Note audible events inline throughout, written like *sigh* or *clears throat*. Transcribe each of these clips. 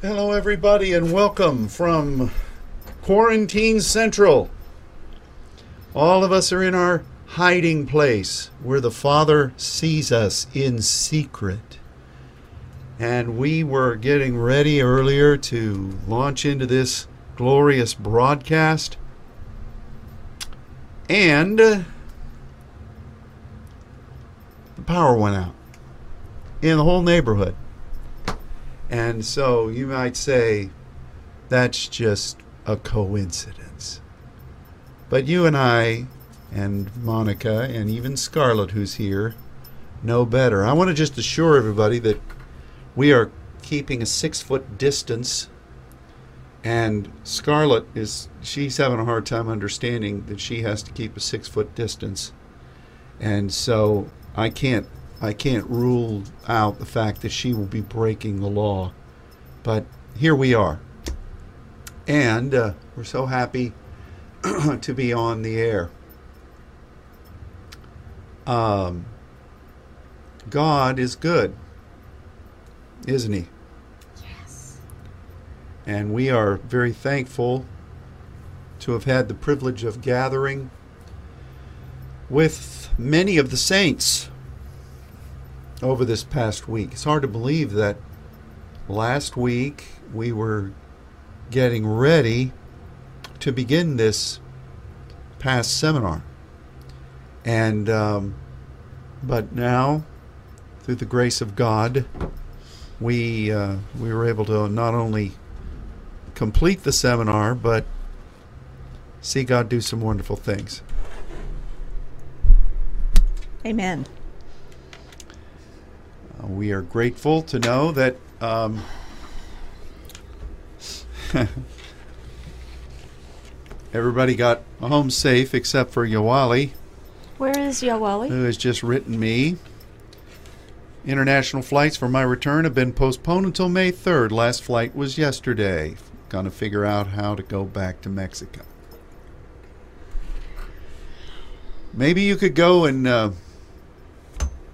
Hello, everybody, and welcome from Quarantine Central. All of us are in our hiding place where the Father sees us in secret. And we were getting ready earlier to launch into this glorious broadcast. And uh, the power went out in the whole neighborhood. And so you might say that's just a coincidence. But you and I, and Monica, and even Scarlett, who's here, know better. I want to just assure everybody that we are keeping a six foot distance. And Scarlett is, she's having a hard time understanding that she has to keep a six foot distance. And so I can't I can't rule out the fact that she will be breaking the law. But here we are. And uh, we're so happy *clears throat* to be on the air. Um, God is good, isn't He? Yes. And we are very thankful to have had the privilege of gathering with many of the saints over this past week. It's hard to believe that last week we were getting ready to begin this past seminar. And, um, but now, through the grace of God, we, uh, we were able to not only complete the seminar, but see God do some wonderful things. Amen. Uh, we are grateful to know that um, *laughs* everybody got home safe except for Yawali, Where is Yawali? who has just written me. International flights for my return have been postponed until May 3rd. Last flight was yesterday. Gonna figure out how to go back to Mexico. Maybe you could go and uh,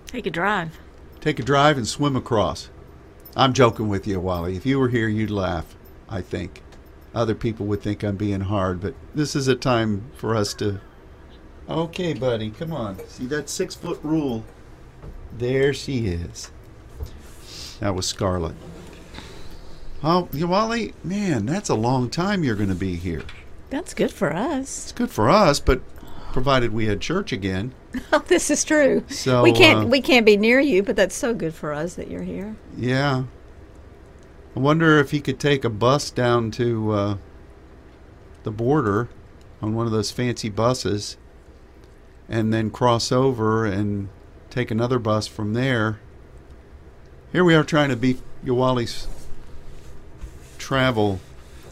Take a drive. Take a drive and swim across. I'm joking with you, Wally. If you were here, you'd laugh, I think. Other people would think I'm being hard, but this is a time for us to. Okay, buddy, come on. See that six foot rule? There she is. That was Scarlet. Oh, you Wally, man, that's a long time you're going to be here. That's good for us. It's good for us, but provided we had church again. *laughs* Oh, this is true. So, we can't uh, we can't be near you, but that's so good for us that you're here. Yeah. I wonder if he could take a bus down to uh, the border on one of those fancy buses and then cross over and take another bus from there. Here we are trying to beat Yawali's travel.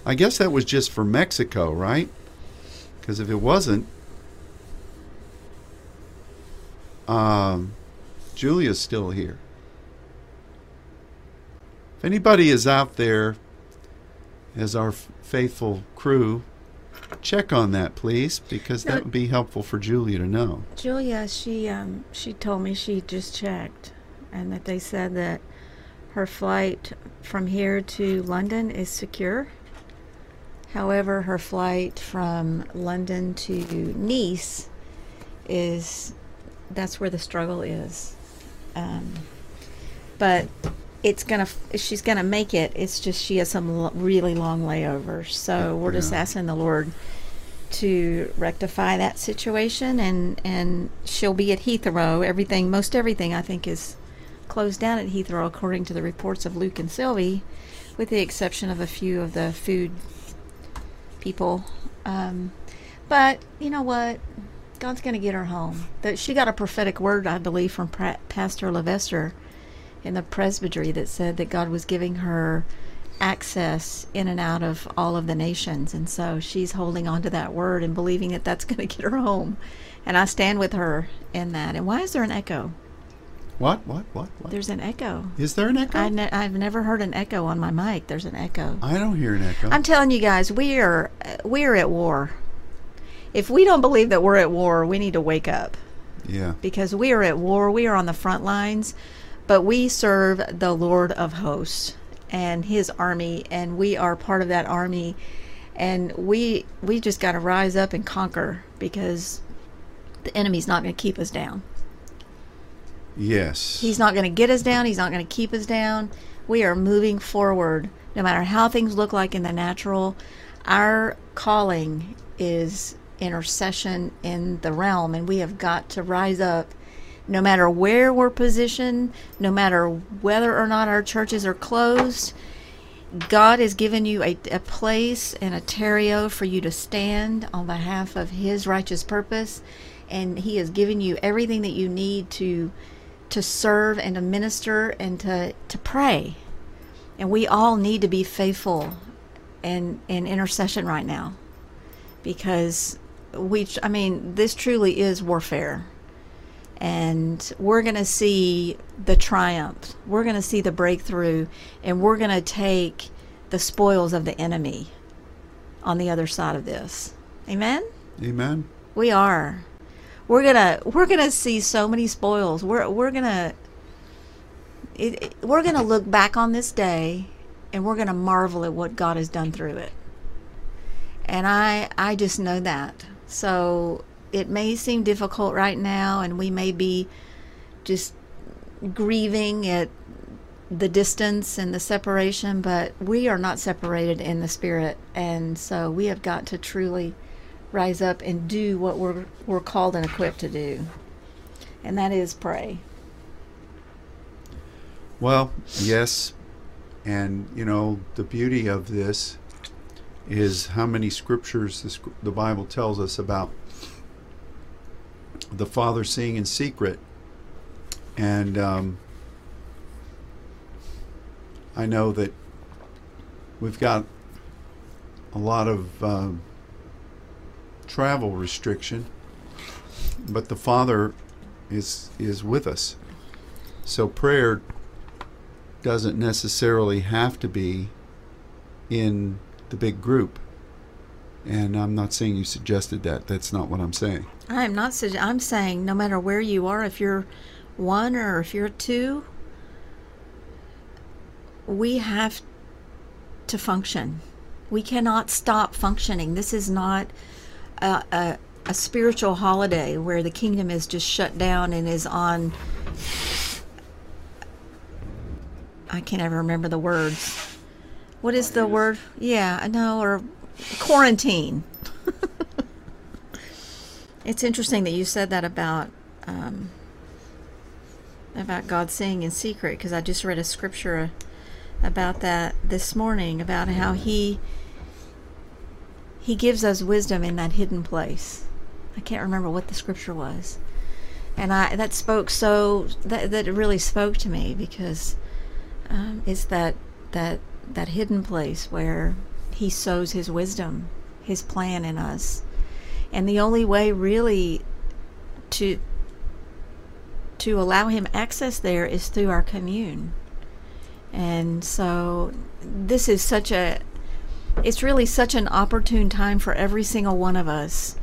I guess that was just for Mexico, right? Because if it wasn't, um, Julia's still here. If anybody is out there as our f- faithful crew, check on that, please, because No. that would be helpful for Julia to know. Julia, she um she told me she just checked and that they said that her flight from here to London is secure. However, her flight from London to Nice is that's where the struggle is. Um, but it's gonna she's gonna make it. It's just she has some l- really long layovers. So we're just asking the Lord to rectify that situation and and she'll be at Heathrow. Everything most everything I think is closed down at Heathrow according to the reports of Luke and Sylvie, with the exception of a few of the food people. Um, but you know what? God's going to get her home. That she got a prophetic word, I believe, from pra- Pastor Levester in the presbytery that said that God was giving her access in and out of all of the nations, and so she's holding on to that word and believing that that's *laughs* going to get her home. And I stand with her in that. And why is there an echo? What? What? What? What? There's an echo. Is there an echo? I ne- I've never heard an echo on my mic. There's an echo. I don't hear an echo. I'm telling you guys, we are we are at war. If we don't believe that we're at war, we need to wake up yeah. because we are at war. We are on the front lines, but we serve the Lord of hosts. and his army and we are part of that army and we we just got to rise up and conquer because the enemy's not going to keep us down. Yes. He's not going to get us down. He's not going to keep us down. We are moving forward no matter how things look like in the natural. Our calling is intercession in the realm, and we have got to rise up no matter where we're positioned, no matter whether or not our churches are closed. God has given you a, a place and a terrio for you to stand on behalf of His righteous purpose, and He has given you everything that you need to to serve and to minister and to to pray. And we all need to be faithful and in intercession right now, because we I mean this truly is warfare and we're going to see the triumph. We're going to see the breakthrough, and we're going to take the spoils of the enemy on the other side of this. Amen. Amen. We are. We're gonna we're gonna see so many spoils. We're we're gonna it, it, we're gonna look back on this day, and we're gonna marvel at what God has done through it. And I I just know that. So it may seem difficult right now, and we may be just grieving at the distance and the separation, but we are not separated in the spirit, and so we have got to truly rise up and do what we're we're called and equipped to do, and that is pray. Well, yes, and you know the beauty of this is how many scriptures the, the Bible tells us about the Father seeing in secret. And um, I know that we've got a lot of um, travel restriction, but the Father is is with us. So prayer doesn't necessarily have to be in the big group. And I'm not saying you suggested that. That's not what I'm saying. I am not. sugge- I'm saying no matter where you are, if you're one or if you're two, we have to function. We cannot stop functioning. This is not a, a, a spiritual holiday where the kingdom is just shut down and is on. I can't ever remember the words. What is the word? Yeah, I know, or quarantine. *laughs* it's interesting that you said that about um, about God seeing in secret because I just read a scripture about that this morning about how he he gives us wisdom in that hidden place. I can't remember what the scripture was. And I that spoke so that that really spoke to me because um, it's that that that hidden place where he sows his wisdom, his plan in us. And the only way really to to allow him access there is through our commune. And so this is such a it's really such an opportune time for every single one of us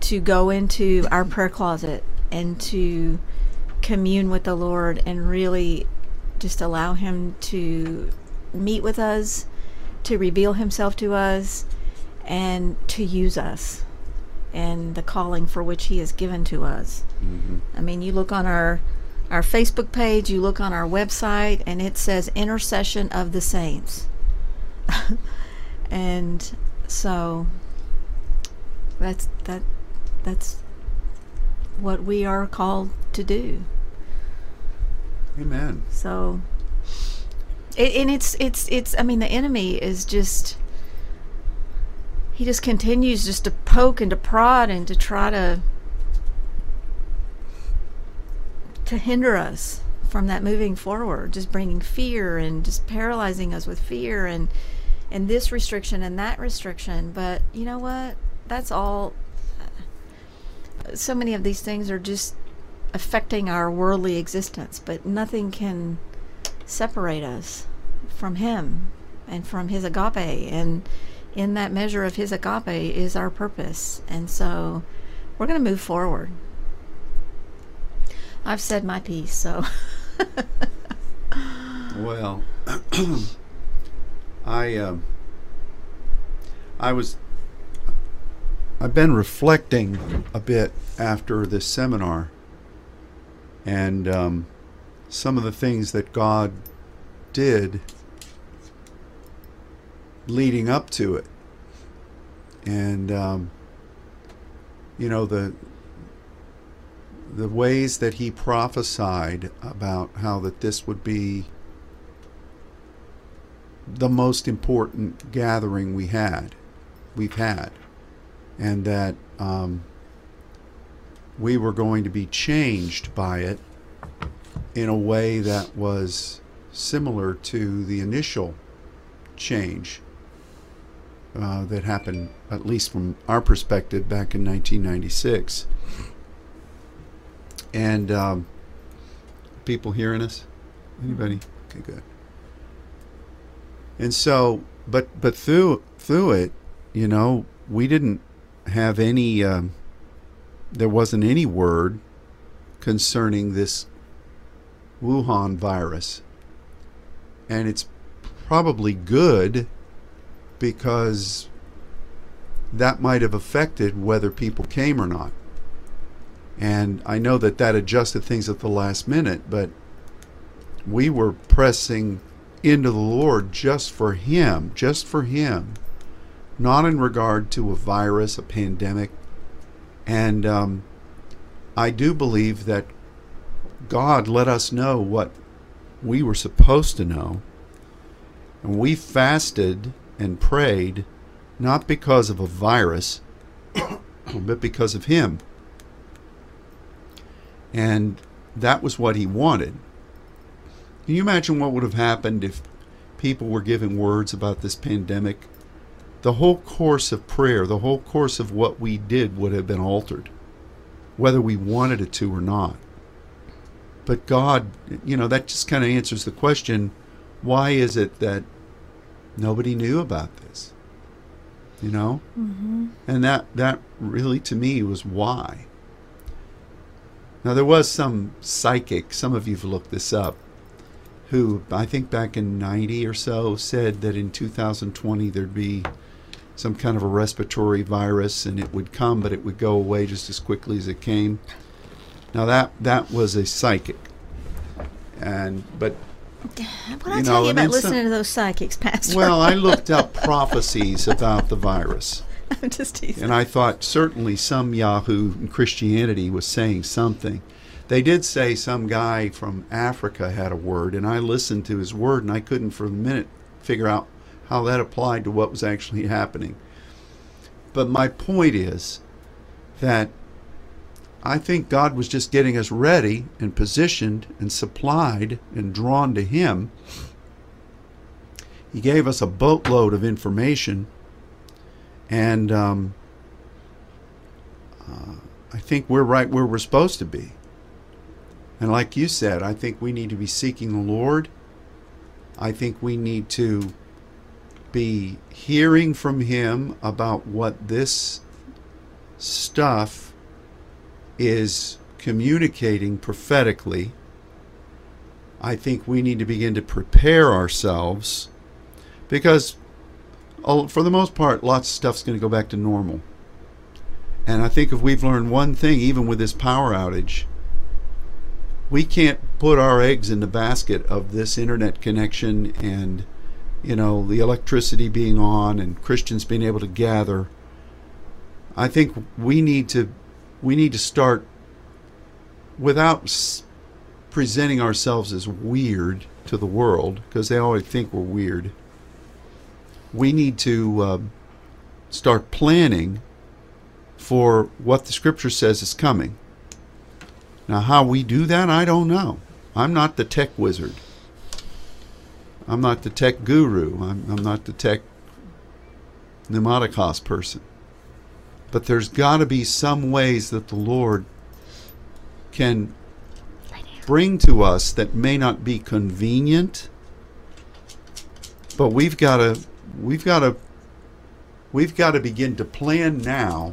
to go into our prayer closet and to commune with the Lord and really just allow him to meet with us, to reveal himself to us, and to use us and the calling for which he has given to us. Mm-hmm. I mean, you look on our our Facebook page, you look on our website, and it says intercession of the saints. *laughs* and so that's that that's what we are called to do. Amen. So it, and it's it's it's I mean the enemy is just he just continues just to poke and to prod and to try to to hinder us from that moving forward just bringing fear and just paralyzing us with fear and and this restriction and that restriction. But you know what? That's all so many of these things are just affecting our worldly existence but nothing can separate us from him and from his agape. And in that measure of his agape is our purpose. And so we're going to move forward. I've said my piece so. *laughs* Well, *clears throat* I um, I was I've been reflecting a bit after this seminar, and um, some of the things that God did leading up to it, and um, you know the the ways that he prophesied about how that this would be the most important gathering we had we've had. And that um, we were going to be changed by it in a way that was similar to the initial change uh, that happened, at least from our perspective, back in 1996. And um, people hearing us? Anybody? Okay, good. And so, but but through through it, you know, we didn't have any. Um, there wasn't any word concerning this Wuhan virus, and it's probably good because that might have affected whether people came or not. And I know that that adjusted things at the last minute, but we were pressing into the Lord just for Him, just for Him, not in regard to a virus, a pandemic. And um, I do believe that God let us know what we were supposed to know. And we fasted and prayed not because of a virus, *coughs* but because of Him. And that was what He wanted. Can you imagine what would have happened if people were giving words about this pandemic? The whole course of prayer, the whole course of what we did would have been altered, whether we wanted it to or not. But God, you know, that just kind of answers the question why is it that nobody knew about this? You know? Mm-hmm. And that, that really to me was why. Now, there was some psychic, some of you've looked this up, who I think back in 90 or so said that in 2020 there'd be some kind of a respiratory virus and it would come, but it would go away just as quickly as it came. Now, that, that was a psychic. And, but What I tell you about then some- listening to those psychics, Pastor? well, I *laughs* looked up prophecies about the virus. I'm just teasing. And I thought certainly some Yahoo in Christianity was saying something. They did say some guy from Africa had a word, and I listened to his word, and I couldn't for a minute figure out how that applied to what was actually happening. But my point is that I think God was just getting us ready and positioned and supplied and drawn to Him. He gave us a boatload of information and um, uh, I think we're right where we're supposed to be. And like you said, I think we need to be seeking the Lord. I think we need to be hearing from Him about what this stuff is communicating prophetically. I think we need to begin to prepare ourselves because oh, for the most part, lots of stuff's going to go back to normal. And I think if we've learned one thing, even with this power outage, we can't put our eggs in the basket of this internet connection and, you know, the electricity being on and Christians being able to gather. I think we need to we need to start without presenting ourselves as weird to the world because they always think we're weird we need to uh, start planning for what the scripture says is coming. Now, how we do that, I don't know. I'm not the tech wizard. I'm not the tech guru. I'm, I'm not the tech pneumaticos person. But there's got to be some ways that the Lord can bring to us that may not be convenient, but we've got to we've got to we've got to begin to plan now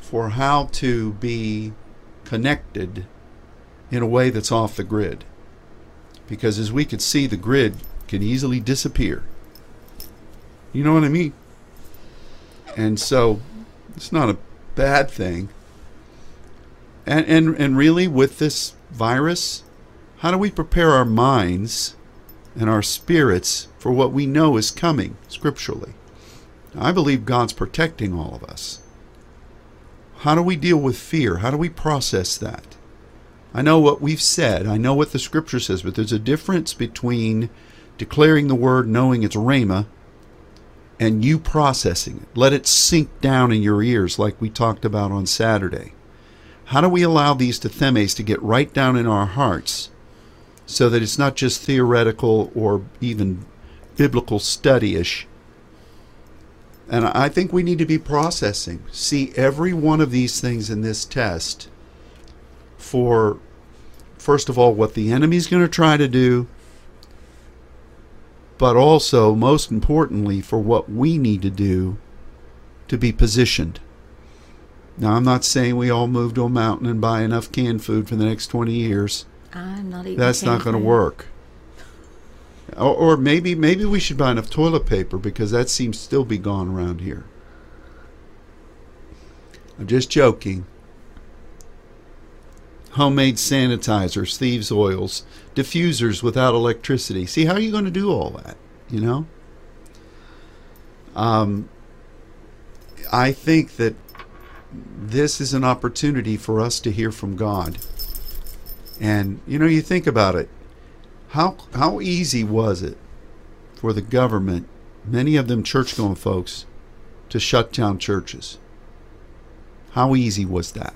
for how to be connected in a way that's off the grid because as we could see the grid can easily disappear You know what I mean? And so it's not a bad thing. And and and really with this virus, how do we prepare our minds and our spirits for what we know is coming scripturally? I believe God's protecting all of us. How do we deal with fear? How do we process that? I know what we've said. I know what the scripture says, but there's a difference between declaring the word, knowing it's rhema, and you processing it. Let it sink down in your ears, like we talked about on Saturday. How do we allow these themes to get right down in our hearts so that it's not just theoretical or even biblical studyish? And I think we need to be processing. See every one of these things in this test for, first of all, what the enemy's going to try to do, but also, most importantly, for what we need to do to be positioned. Now, I'm not saying we all move to a mountain and buy enough canned food for the next 20 years. I'm not eating. That's not going to work. Or, or maybe maybe we should buy enough toilet paper because that seems to still be gone around here. I'm just joking. Homemade sanitizers, thieves' oils, diffusers without electricity. See, how are you going to do all that? You know? Um, I think that this is an opportunity for us to hear from God. And, you know, you think about it. How, how easy was it for the government, many of them church going folks, to shut down churches? How easy was that?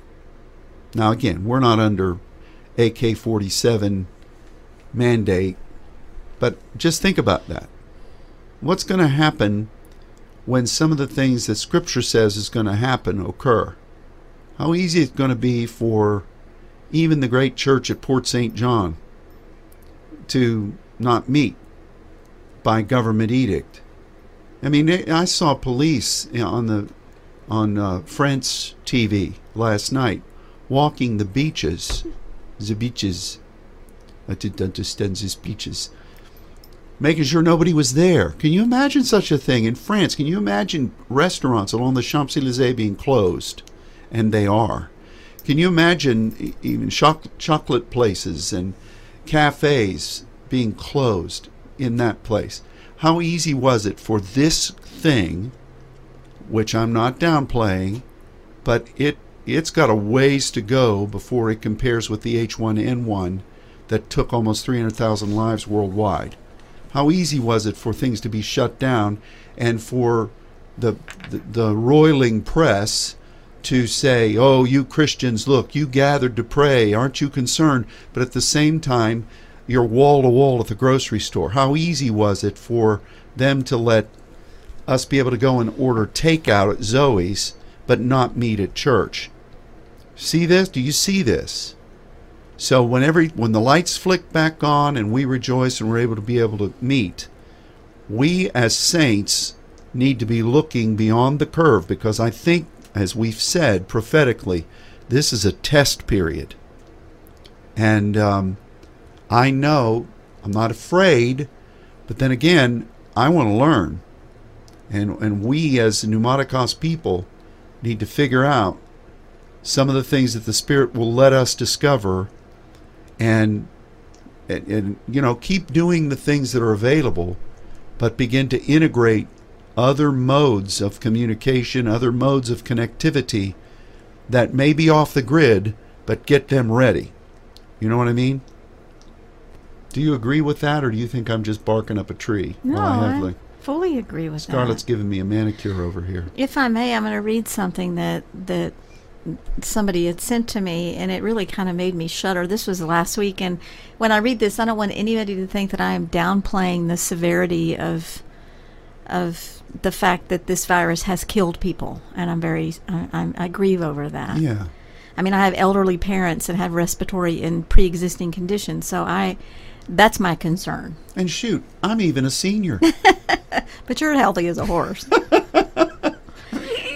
Now, again, we're not under AK 47 mandate, but just think about that. What's going to happen when some of the things that Scripture says is going to happen occur? How easy it's going to be for even the great church at Port St. John to not meet by government edict. I mean, I saw police on the on uh, France TV last night walking the beaches, the beaches. I didn't understand these beaches. Making sure nobody was there. Can you imagine such a thing in France? Can you imagine restaurants along the Champs Elysees being closed? And they are. Can you imagine even chocolate places and cafes being closed in that place? How easy was it for this thing, which I'm not downplaying, but it it's got a ways to go before it compares with the H1N1 that took almost 300,000 lives worldwide. How easy was it for things to be shut down and for the, the, the roiling press to say, oh, you Christians, look, you gathered to pray, aren't you concerned? But at the same time, you're wall to wall at the grocery store. How easy was it for them to let us be able to go and order takeout at Zoe's but not meet at church? See this? Do you see this? So whenever when the lights flick back on and we rejoice and we're able to be able to meet, we as saints need to be looking beyond the curve because I think, as we've said prophetically, this is a test period. And um, I know I'm not afraid, but then again, I want to learn. And, and we as Pneumaticos people need to figure out some of the things that the Spirit will let us discover and, and, and you know keep doing the things that are available but begin to integrate other modes of communication other modes of connectivity that may be off the grid but get them ready. You know what i mean? Do you agree with that or do you think i'm just barking up a tree? No, I like, fully agree with scarlett's that. giving me a manicure over here. If I may, I'm going to read something that that somebody had sent to me, and it really kind of made me shudder. This was last week, and when I read this, I don't want anybody to think that I am downplaying the severity of of the fact that this virus has killed people, and I'm very I, I'm, I grieve over that. yeah I mean, I have elderly parents and have respiratory and pre-existing conditions, so I that's my concern. and shoot i'm even a senior *laughs* But you're healthy as a horse. *laughs*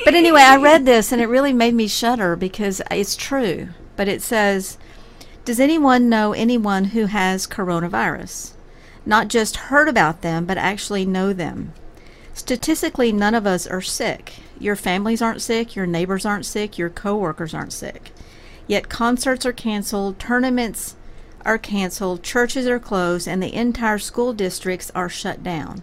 but anyway, I read this and it really made me shudder because it's true. But it says, Does anyone know anyone who has coronavirus? Not just heard about them, but actually know them. Statistically, none of us are sick. Your families aren't sick, your neighbors aren't sick, your coworkers aren't sick. Yet concerts are canceled, tournaments are canceled, churches are closed, and the entire school districts are shut down.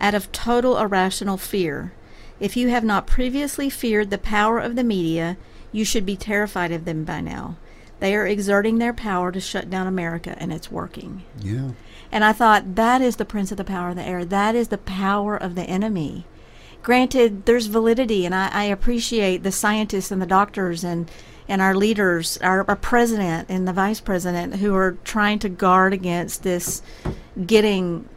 Out of total irrational fear. If you have not previously feared the power of the media, you should be terrified of them by now. They are exerting their power to shut down America, and it's working. Yeah. And I thought, that is the prince of the power of the air. That is the power of the enemy. Granted, there's validity, and I, I appreciate the scientists and the doctors and, and our leaders, our, our president and the vice president, who are trying to guard against this getting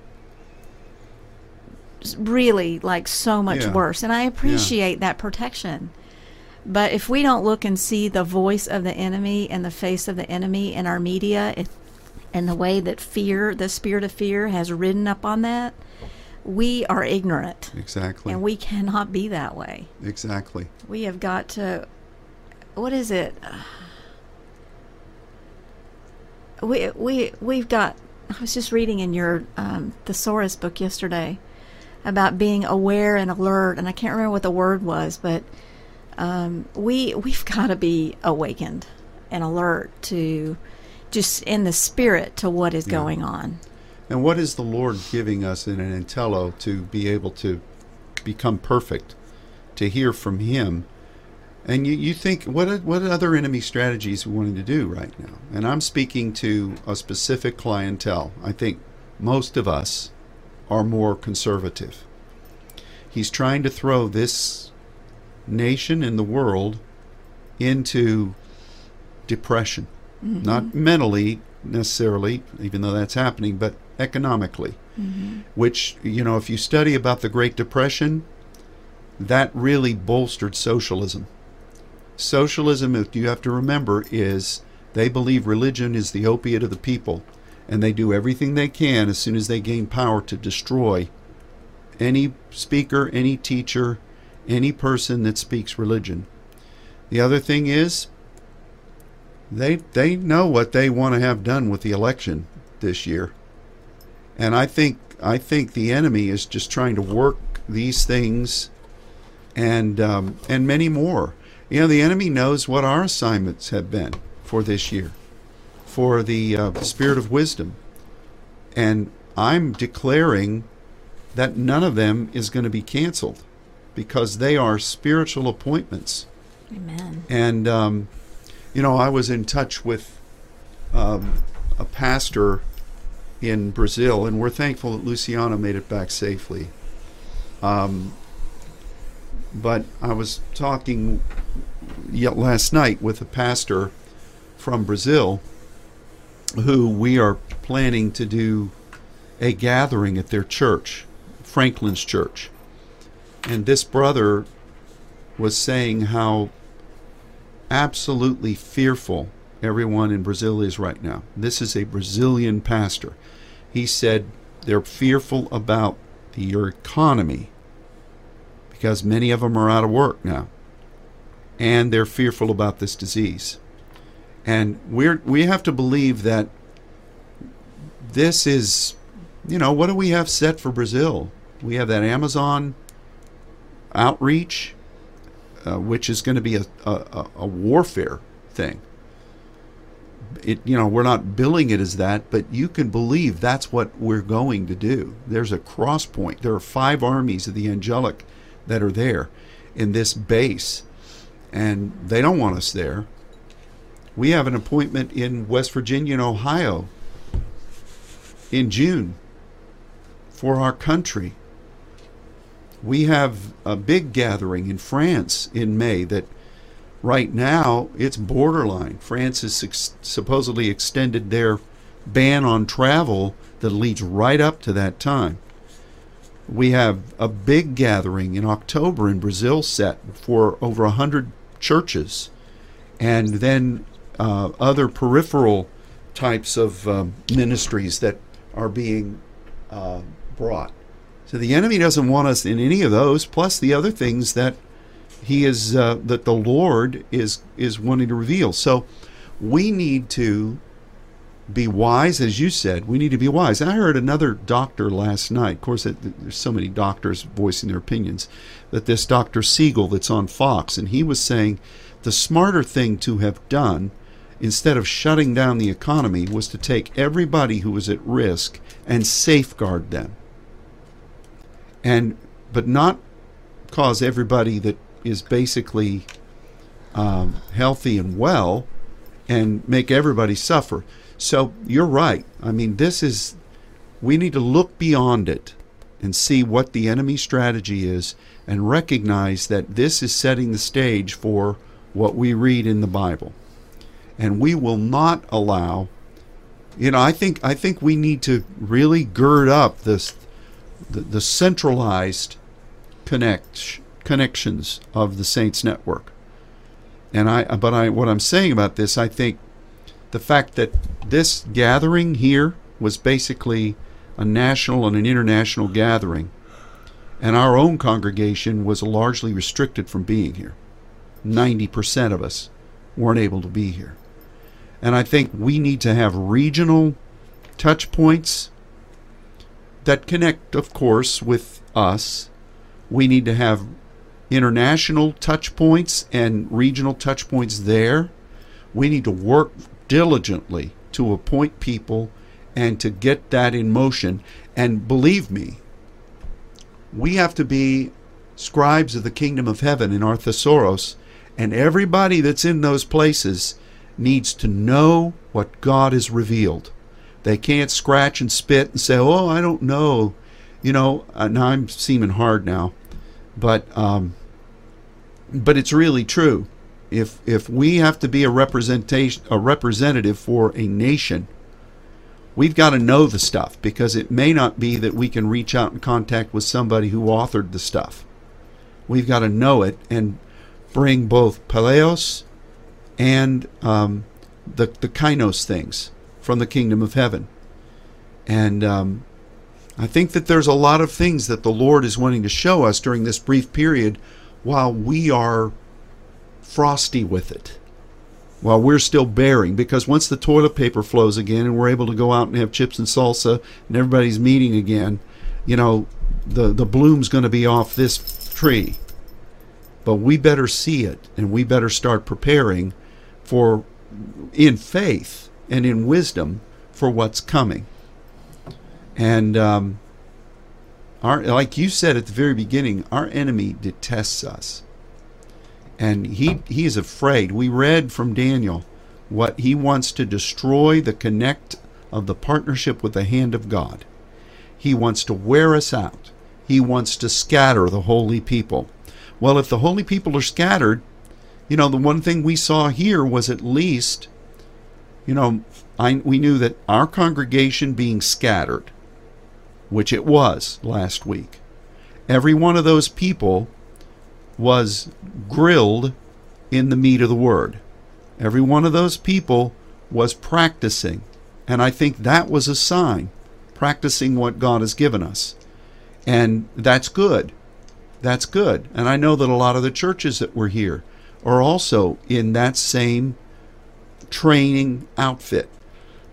really like so much Yeah. worse. And I appreciate that protection. But if we don't look and see the voice of the enemy and the face of the enemy in our media, it, and the way that fear, the spirit of fear, has ridden up on that, we are ignorant. Exactly. And we cannot be that way. exactly. We have got to. What is it? *sighs* We we we've got. I was just reading in your um, thesaurus book yesterday about being aware and alert, and I can't remember what the word was, but um, we we've *laughs* got to be awakened and alert to just in the spirit to what is Yeah. going on. And what is the Lord giving us in an intello to be able to become perfect, to hear from Him? And you, you think what what other enemy strategies we wanting to do right now? And I'm speaking to a specific clientele. I think most of us are more conservative. He's trying to throw this nation and the world into depression, mm-hmm. not mentally necessarily, even though that's happening, but economically. Mm-hmm. Which, you know, if you study about the Great Depression, that really bolstered socialism. Socialism, if you have to remember, is they believe religion is the opiate of the people, and they do everything they can as soon as they gain power to destroy any speaker, any teacher, any person that speaks religion. The other thing is, they they know what they want to have done with the election this year, and I think I think the enemy is just trying to work these things, and um, and many more. You know, the enemy knows what our assignments have been for this year, for the uh, spirit of wisdom, and I'm declaring that none of them is going to be canceled because they are spiritual appointments. Amen. And, um, you know, I was in touch with um, a pastor in Brazil, and we're thankful that Luciana made it back safely. Um, but I was talking yet last night with a pastor from Brazil who we are planning to do a gathering at their church, Franklin's church. And this brother was saying how absolutely fearful everyone in Brazil is right now. This is a Brazilian pastor. He said they're fearful about the, your economy because many of them are out of work now. And they're fearful about this disease. And we're we have to believe that this is you know, what do we have set for Brazil? We have that Amazon outreach, uh, which is going to be a, a, a- warfare thing. It, you know, we're not billing it as that, but you can believe that's what we're going to do. There's a cross point. There are five armies of the angelic that are there in this base, and they don't want us there. We have an appointment in West Virginia and Ohio in June for our country. We have a big gathering in France in May that right now it's borderline. France has ex- supposedly extended their ban on travel that leads right up to that time. We have a big gathering in October in Brazil set for over 100 churches and then uh, other peripheral types of um, ministries that are being uh, brought. So the enemy doesn't want us in any of those, plus the other things that he is uh, that the Lord is is wanting to reveal. So we need to be wise, as you said. We need to be wise. I heard another doctor last night. Of course, there's so many doctors voicing their opinions. That this Dr. Siegel that's on Fox, and he was saying the smarter thing to have done instead of shutting down the economy was to take everybody who was at risk and safeguard them. And but not cause everybody that is basically um, healthy and well and make everybody suffer. So you're right. I mean, this is, we need to look beyond it and see what the enemy strategy is and recognize that this is setting the stage for what we read in the Bible. And we will not allow you know, I think I think we need to really gird up this the, the centralized connect connections of the Saints network. And I but I what I'm saying about this, I think the fact that this gathering here was basically a national and an international gathering, and our own congregation was largely restricted from being here. 90% of us weren't able to be here. And I think we need to have regional touch points that connect, of course, with us. We need to have international touch points and regional touch points there. We need to work diligently to appoint people and to get that in motion. And believe me, we have to be scribes of the kingdom of heaven in our thesaurus, and everybody that's in those places needs to know what God has revealed. They can't scratch and spit and say, "Oh, I don't know." You know, uh, now I'm seeming hard now, but um, but it's really true if if we have to be a representation a representative for a nation we've got to know the stuff because it may not be that we can reach out in contact with somebody who authored the stuff we've got to know it and bring both paleos and um, the the kainos things from the kingdom of heaven. And um, I think that there's a lot of things that the Lord is wanting to show us during this brief period while we are frosty with it while we're still bearing. Because once the toilet paper flows again and we're able to go out and have chips and salsa and everybody's meeting again you know the the bloom's going to be off this tree. But we better see it and we better start preparing for in faith and in wisdom for what's coming and um, our like you said at the very beginning our enemy detests us and he he is afraid. We read from Daniel what he wants to destroy the connect of the partnership with the hand of God. He wants to wear us out. He wants to scatter the holy people. Well, if the holy people are scattered, you know, the one thing we saw here was at least, you know, I, we knew that our congregation being scattered, which it was last week, every one of those people was grilled in the meat of the word. Every one of those people was practicing. And I think that was a sign, practicing what God has given us. And that's good. That's good. And I know that a lot of the churches that were here are also in that same training outfit.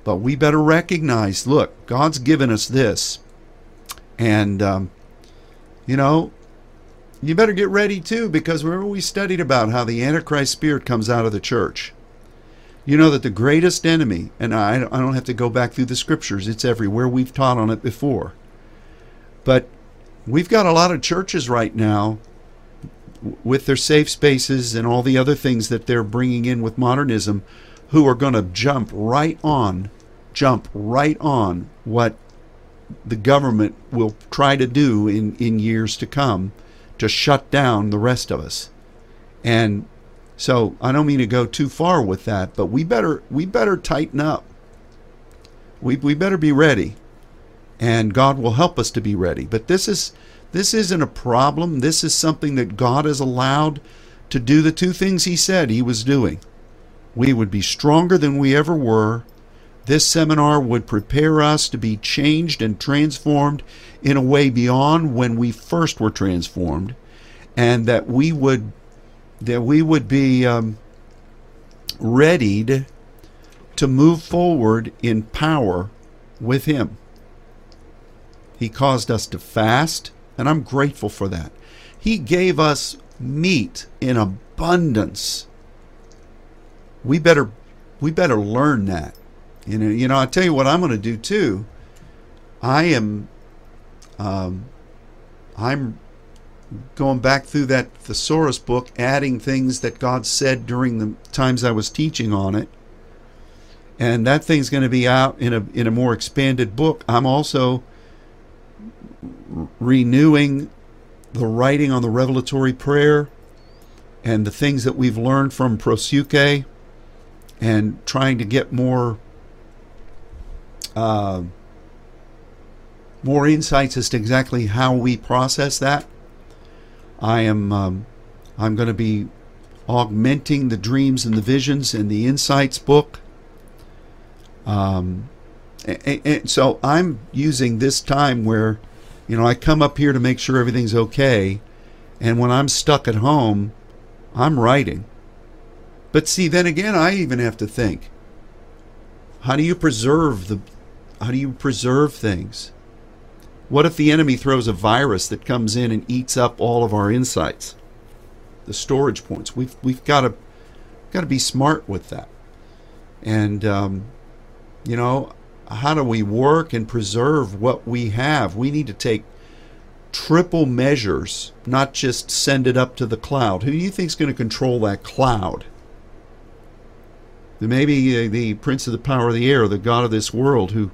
But we better recognize look, God's given us this. And, um, you know, you better get ready too, because remember we studied about how the Antichrist spirit comes out of the church. You know that the greatest enemy, and I, I don't have to go back through the scriptures, it's everywhere. We've taught on it before. But we've got a lot of churches right now with their safe spaces and all the other things that they're bringing in with modernism who are going to jump right on, jump right on what the government will try to do in, in years to come to shut down the rest of us. And so I don't mean to go too far with that, but we better we better tighten up. We we better be ready. And God will help us to be ready. But this is this isn't a problem. This is something that God has allowed to do the two things he said he was doing. We would be stronger than we ever were. This seminar would prepare us to be changed and transformed in a way beyond when we first were transformed, and that we would that we would be um, readied to move forward in power with Him. He caused us to fast, and I'm grateful for that. He gave us meat in abundance. We better we better learn that. You know, you know, I tell you what I'm going to do too. I am um, I'm going back through that thesaurus book, adding things that God said during the times I was teaching on it. And that thing's going to be out in a in a more expanded book. I'm also renewing the writing on the revelatory prayer and the things that we've learned from Prosuke and trying to get more uh, more insights as to exactly how we process that. I am um, I'm going to be augmenting the dreams and the visions in the insights book. Um, and, and so I'm using this time where, you know, I come up here to make sure everything's okay, and when I'm stuck at home, I'm writing. But see, then again, I even have to think: how do you preserve the? How do you preserve things? What if the enemy throws a virus that comes in and eats up all of our insights? The storage points. We've we've got to got to be smart with that. And um, you know, how do we work and preserve what we have? We need to take triple measures, not just send it up to the cloud. Who do you think is going to control that cloud? Maybe uh, the prince of the power of the air, the god of this world, who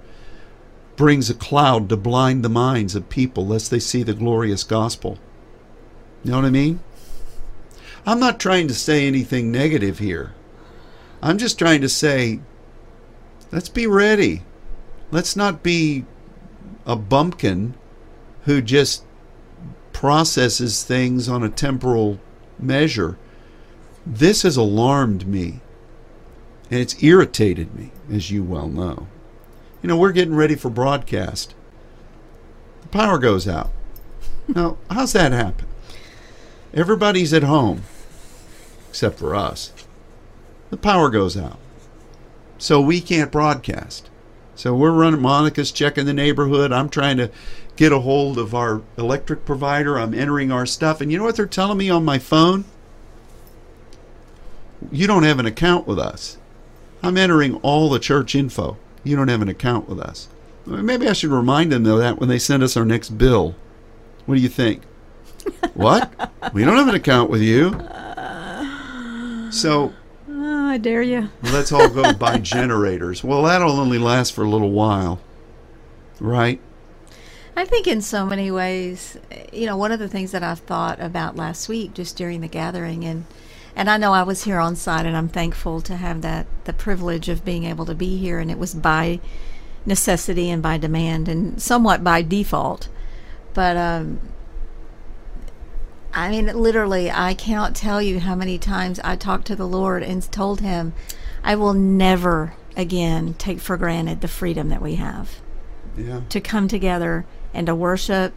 brings a cloud to blind the minds of people lest they see the glorious gospel. You know what I mean? I'm not trying to say anything negative here. I'm just trying to say, let's be ready. Let's not be a bumpkin who just processes things on a temporal measure. This has alarmed me, and it's irritated me, as you well know you know, we're getting ready for broadcast. The power goes out. *laughs* now, how's that happen? Everybody's at home, except for us. The power goes out. So we can't broadcast. So we're running, Monica's checking the neighborhood. I'm trying to get a hold of our electric provider. I'm entering our stuff. And you know what they're telling me on my phone? You don't have an account with us. I'm entering all the church info you don't have an account with us. Maybe I should remind them of that when they send us our next bill. What do you think? *laughs* what? We don't have an account with you. So. Oh, I dare you. let's all go *laughs* buy generators. Well, that'll only last for a little while, right? I think in so many ways, you know, one of the things that I've thought about last week, just during the gathering, and and I know I was here on site, and I'm thankful to have that the privilege of being able to be here. And it was by necessity and by demand, and somewhat by default. But um, I mean, literally, I cannot tell you how many times I talked to the Lord and told Him, I will never again take for granted the freedom that we have yeah. to come together and to worship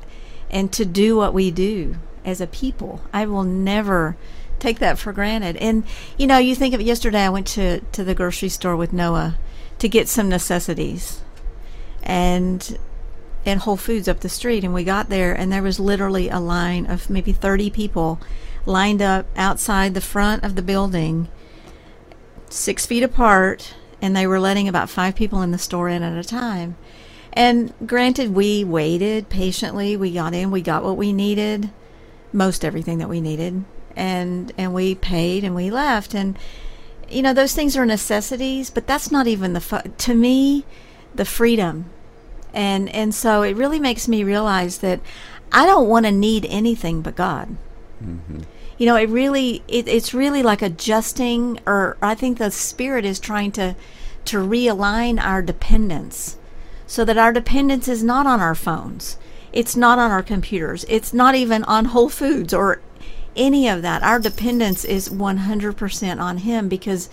and to do what we do as a people. I will never take that for granted. And you know, you think of yesterday. I went to to the grocery store with Noah to get some necessities, and and Whole Foods up the street. And we got there, and there was literally a line of maybe thirty people lined up outside the front of the building, six feet apart, and they were letting about five people in the store in at a time. And granted, we waited patiently. We got in. We got what we needed, most everything that we needed and and we paid and we left and you know those things are necessities but that's not even the fu- to me the freedom and and so it really makes me realize that I don't want to need anything but God mm-hmm. you know it really it, it's really like adjusting or I think the spirit is trying to to realign our dependence so that our dependence is not on our phones it's not on our computers it's not even on whole foods or any of that. Our dependence is 100% on Him because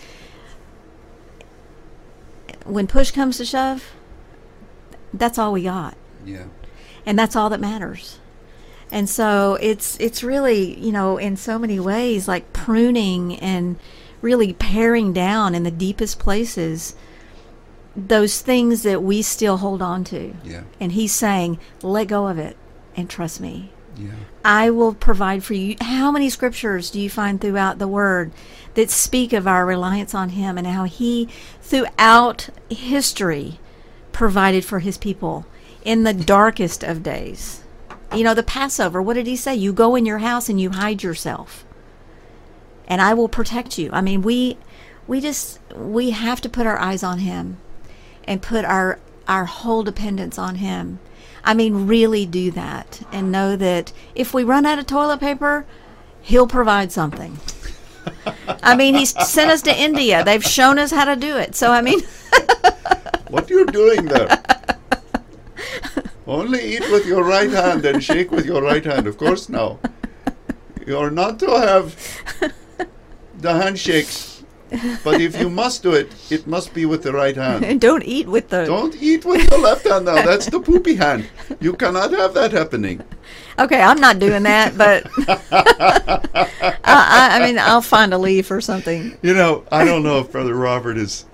when push comes to shove, that's all we got. Yeah. And that's all that matters. And so it's it's really, you know, in so many ways like pruning and really paring down in the deepest places those things that we still hold on to. Yeah. And he's saying, let go of it and trust me. Yeah. I will provide for you. How many scriptures do you find throughout the Word that speak of our reliance on Him and how He, throughout history, provided for His people in the darkest of days? You know, the Passover, what did He say? You go in your house and you hide yourself, and I will protect you. I mean, we, we just, we have to put our eyes on Him and put our, our whole dependence on Him. I mean, really do that and know that if we run out of toilet paper, he'll provide something. I mean, he's sent us to India. They've shown us how to do it. So, I mean, *laughs* What are you doing there? Only eat with your right hand and shake with your right hand. Of course, now. You're not to have the handshakes. But if you must do it, it must be with the right hand. And *laughs* don't eat with the. Don't eat with the left hand now. That's the poopy hand. You cannot have that happening. Okay, I'm not doing that, but *laughs* I, I, I mean, I'll find a leaf or something. You know, I don't know if Brother Robert is.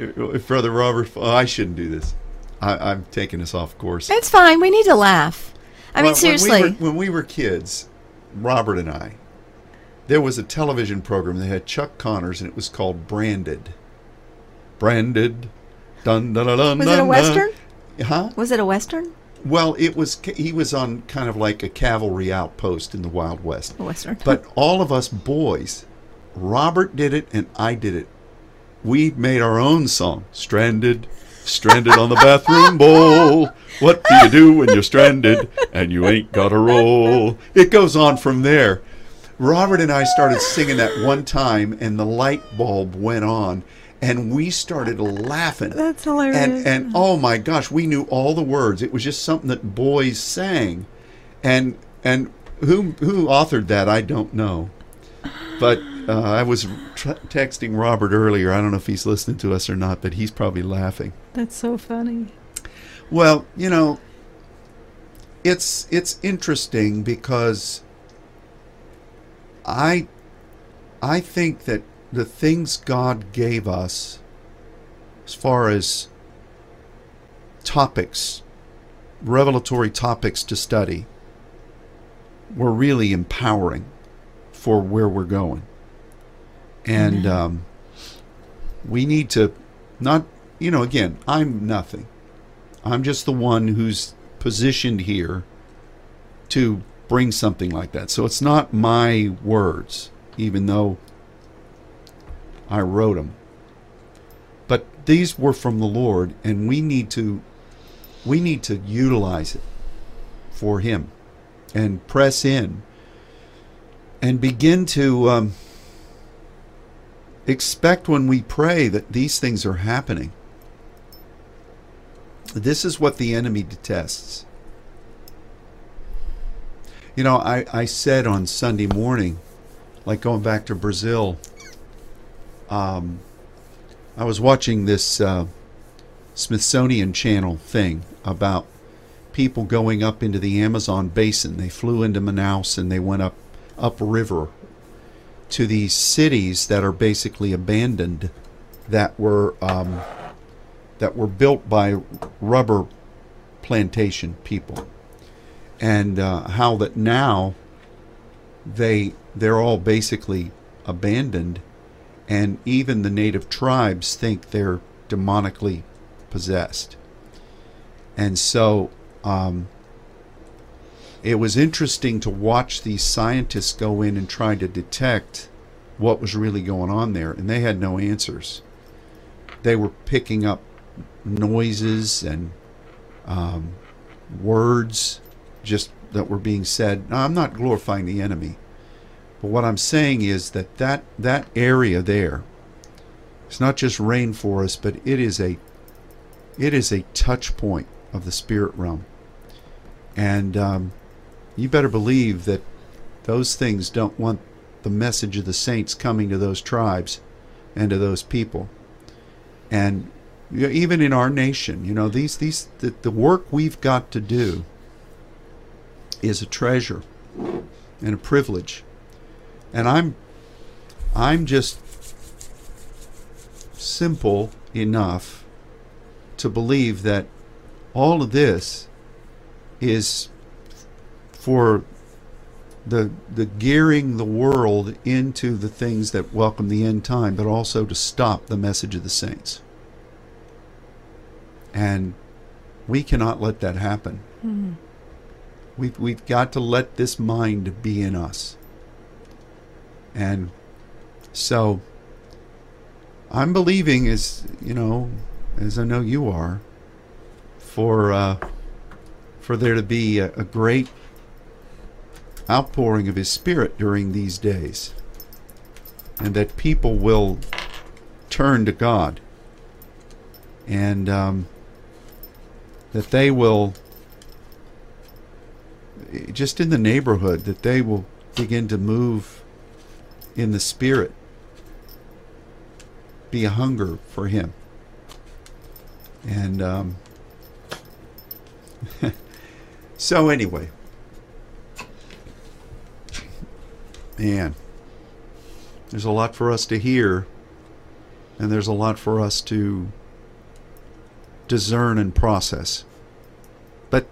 If Brother Robert. Oh, I shouldn't do this. I, I'm taking us off course. It's fine. We need to laugh. I mean, seriously. When we, were, when we were kids, Robert and I, there was a television program that had Chuck Connors, and it was called Branded. Branded. Dun, dun, dun, dun, Was it a Western? dun. Huh? Was it a Western? Well, it was. He was on kind of like a cavalry outpost in the Wild West. A Western. But all of us boys, Robert did it and I did it. We made our own song, Stranded, Stranded on the bathroom bowl. What do you do when you're stranded and you ain't got a roll? It goes on from there. Robert and I started singing that one time and the light bulb went on and we started laughing. That's hilarious. And and oh my gosh, we knew all the words. It was just something that boys sang. And and who who authored that I don't know. But uh, I was texting Robert earlier. I don't know if he's listening to us or not, but he's probably laughing. That's so funny. Well, you know, it's it's interesting because I I think that the things God gave us as far as topics, revelatory topics to study, were really empowering for where we're going. And um, we need to not, you know, again, I'm nothing. I'm just the one who's positioned here to bring something like that. So it's not my words, even though I wrote them. But these were from the Lord, and we need to we need to utilize it for Him and press in and begin to um, expect when we pray that these things are happening. This is what the enemy detests. You know, I, I said on Sunday morning, like going back to Brazil, um, I was watching this uh, Smithsonian Channel thing about people going up into the Amazon basin. They flew into Manaus and they went up upriver to these cities that are basically abandoned, that were um, that were built by rubber plantation people, and uh, how that now they they're all basically abandoned, and even the native tribes think they're demonically possessed, and so. Um, it was interesting to watch these scientists go in and try to detect what was really going on there, and they had no answers. They were picking up noises and um, words just that were being said. Now, I'm not glorifying the enemy, but what I'm saying is that that, that area there, it's not just rainforest, but it is a it is a touch point of the spirit realm, and um, you better believe that those things don't want the message of the saints coming to those tribes and to those people. And even in our nation, you know, these these the, the work we've got to do is a treasure and a privilege. And I'm I'm just simple enough to believe that all of this is for the the gearing the world into the things that welcome the end time, but also to stop the message of the saints. And we cannot let that happen. Mhm. We've, we've got to let this mind be in us. And so I'm believing, as you know, as I know you are, for uh, for there to be a, a great outpouring of His Spirit during these days, and that people will turn to God, and um, that they will just in the neighborhood that they will begin to move in the spirit be a hunger for him. And um, *laughs* so anyway man there's a lot for us to hear and there's a lot for us to discern and process but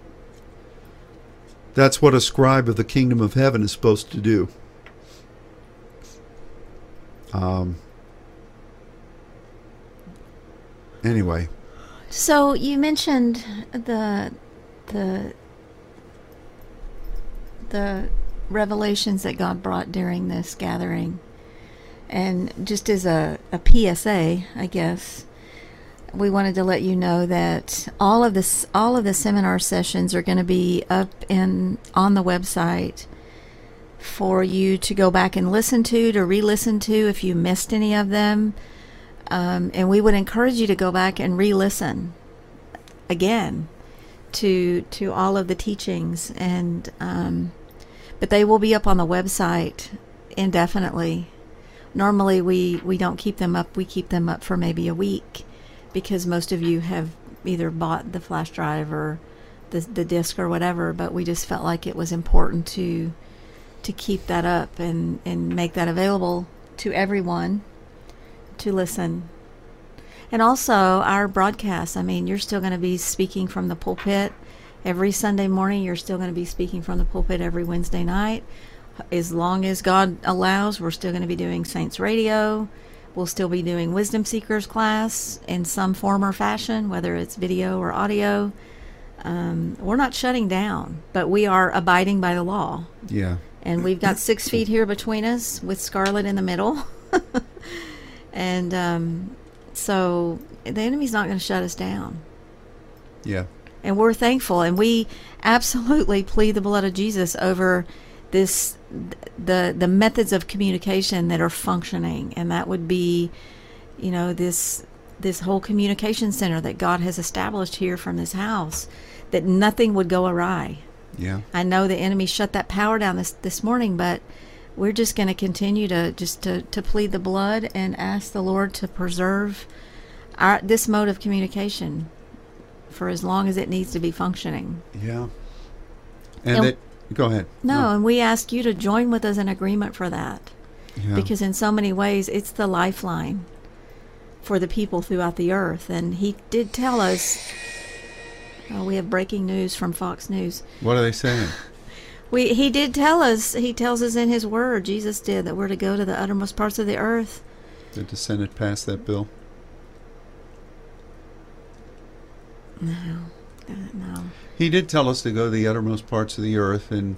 that's what a scribe of the kingdom of heaven is supposed to do. Um, anyway, So you mentioned the the the revelations that God brought during this gathering, and just as a, a PSA, I guess we wanted to let you know that all of this all of the seminar sessions are going to be up in on the website for you to go back and listen to to re-listen to if you missed any of them. Um, and we would encourage you to go back and re-listen again to to all of the teachings. And um, but they will be up on the website indefinitely. Normally we we don't keep them up. We keep them up for maybe a week because most of you have either bought the flash drive or the the disc or whatever but we just felt like it was important to to keep that up and and make that available to everyone to listen. And also our broadcast i mean you're still going to be speaking from the pulpit every sunday morning you're still going to be speaking from the pulpit every wednesday night. As long as god allows we're still going to be doing saints radio. We'll still be doing wisdom seekers class in some form or fashion whether it's video or audio. Um, we're not shutting down but we are abiding by the law. Yeah, and we've got six feet here between us with Scarlet in the middle. *laughs* and um, so the enemy's not going to shut us down. yeah, And we're thankful, and we absolutely plead the blood of Jesus over this the the methods of communication that are functioning, and that would be, you know, this this whole communication center that God has established here from this house, that nothing would go awry. yeah, I know the enemy shut that power down this this morning, but we're just going to continue to just to, to plead the blood and ask the Lord to preserve our this mode of communication for as long as it needs to be functioning. yeah. And And- go ahead. No, and we ask you to join with us in agreement for that Yeah. because in so many ways it's the lifeline for the people throughout the earth and he did tell us oh, we have breaking news from Fox News. what are they saying? *laughs* We he did tell us. He tells us in his word. Jesus did that we're to go to the uttermost parts of the earth. Did the Senate pass that bill? No, no. He did tell us to go to the uttermost parts of the earth, and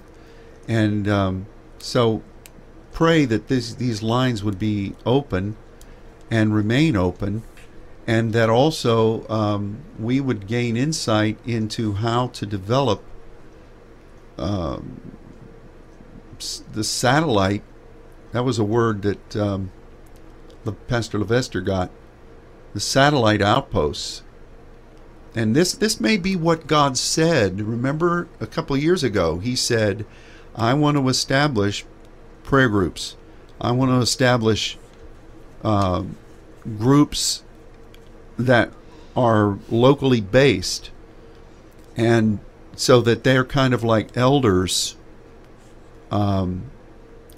and um, so pray that this, these lines would be open and remain open, and that also um, we would gain insight into how to develop um, the satellite. That was a word that um, Pastor Levester got. The satellite outposts and this this may be what God said. Remember a couple years ago, He said, "I want to establish prayer groups. I want to establish uh, groups that are locally based, and so that they're kind of like elders. Um,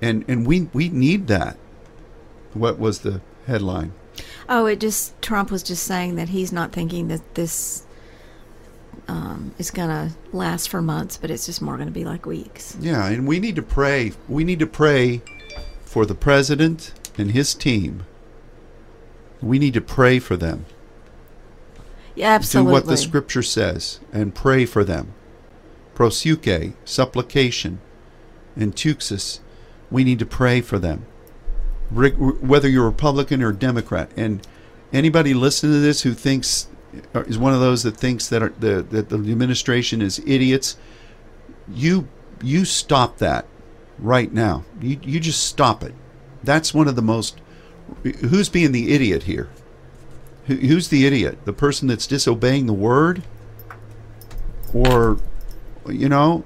and and we we need that. What was the headline? Oh, it just Trump was just saying that he's not thinking that this um, is going to last for months, but it's just more going to be like weeks. Yeah, and we need to pray. We need to pray for the president and his team. We need to pray for them. Yeah, absolutely. Do what the scripture says and pray for them. Prosuke, supplication, and tuxis. We need to pray for them. Whether you're Republican or Democrat. And anybody listening to this who thinks is one of those that thinks that, are, the, that the administration is idiots, you you stop that right now. You you just stop it. That's one of the most. Who's being the idiot here? Who, who's the idiot? The person that's disobeying the word, or you know,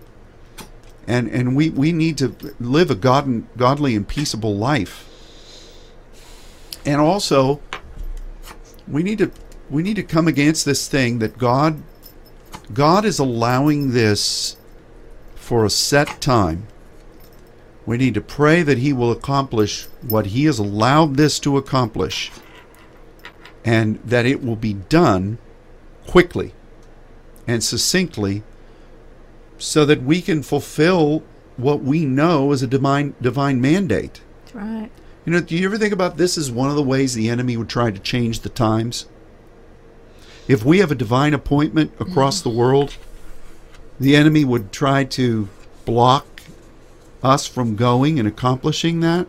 and and we we need to live a god godly and peaceable life. And also, we need to we need to come against this thing that God God is allowing this for a set time. We need to pray that he will accomplish what he has allowed this to accomplish and that it will be done quickly and succinctly so that we can fulfill what we know is a divine divine mandate. That's right. You know, do you ever think about this as one of the ways the enemy would try to change the times? If we have a divine appointment across the world, the enemy would try to block us from going and accomplishing that.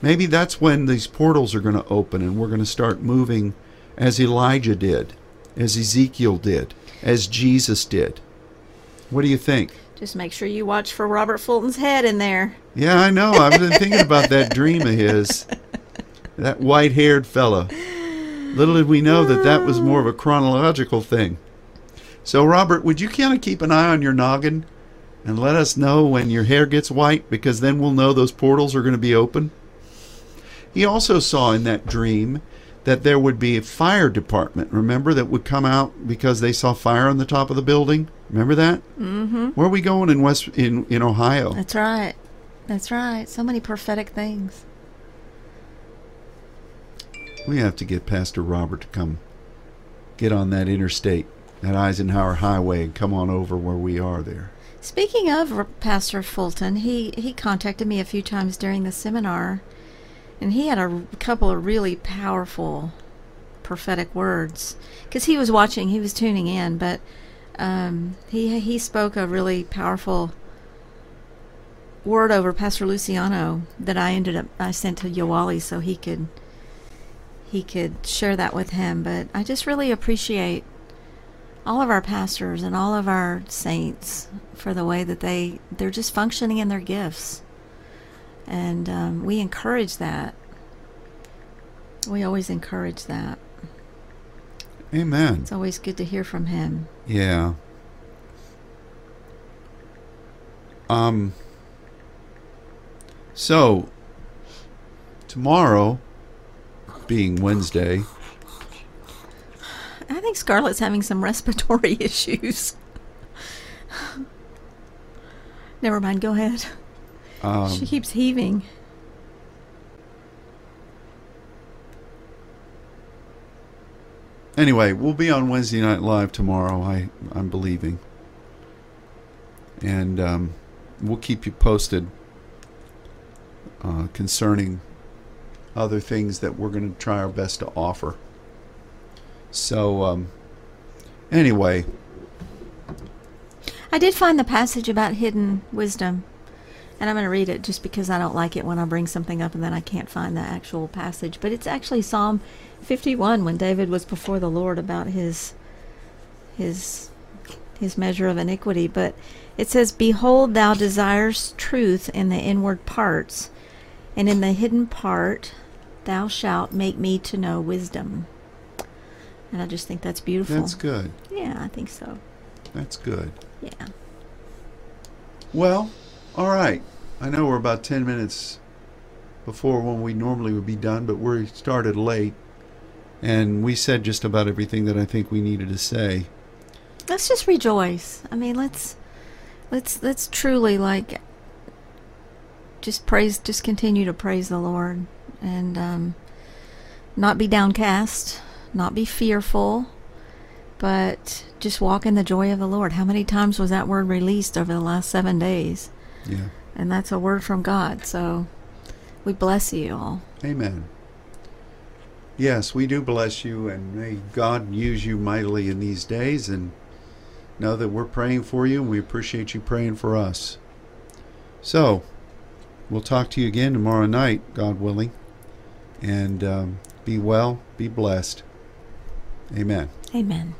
Maybe that's when these portals are going to open and we're going to start moving as Elijah did, as Ezekiel did, as Jesus did. What do you think? Just make sure you watch for Robert Fulton's head in there. Yeah, I know. I've been thinking about that dream of his. That white haired fella. Little did we know that that was more of a chronological thing. So, Robert, would you kind of keep an eye on your noggin and let us know when your hair gets white because then we'll know those portals are going to be open? He also saw in that dream that there would be a fire department, remember, that would come out because they saw fire on the top of the building? Remember that? Mm-hmm. Where are we going in West in, in Ohio? That's right. That's right. So many prophetic things. We have to get Pastor Robert to come get on that interstate, that Eisenhower Highway, and come on over where we are there. Speaking of Pastor Fulton, he, he contacted me a few times during the seminar, and he had a couple of really powerful prophetic words. Because he was watching, he was tuning in, but um, he he spoke a really powerful word over Pastor Luciano that I ended up I sent to Yoali so he could he could share that with him. But I just really appreciate all of our pastors and all of our saints for the way that they they're just functioning in their gifts, and um, we encourage that. We always encourage that. Amen. It's always good to hear from him. Yeah. Um. So, tomorrow, being Wednesday, I think Scarlett's having some respiratory *laughs* issues. Never mind, go ahead. Um, she keeps heaving. anyway, we'll be on Wednesday Night Live tomorrow. I I'm believing, and um, we'll keep you posted uh, concerning other things that we're going to try our best to offer. So, um, anyway, I did find the passage about hidden wisdom, and I'm going to read it just because I don't like it when I bring something up and then I can't find the actual passage. But it's actually Psalm 51 when David was before the Lord about his his his measure of iniquity. But it says, "Behold, thou desirest truth in the inward parts, and in the hidden part thou shalt make me to know wisdom." And I just think that's beautiful. that's good. Yeah, I think so. That's good. Yeah. Well, all right. I know we're about 10 minutes before when we normally would be done, but we started late. And we said just about everything that I think we needed to say. let's just rejoice. I mean, let's let's let's truly like just praise, just continue to praise the Lord, and um, not be downcast, not be fearful, but just walk in the joy of the Lord. How many times was that word released over the last seven days? Yeah. And that's a word from God. So we bless you all. Amen. Yes, we do bless you, and may God use you mightily in these days. And know that we're praying for you, and we appreciate you praying for us. So, we'll talk to you again tomorrow night, God willing. And um, be well, be blessed. Amen. Amen.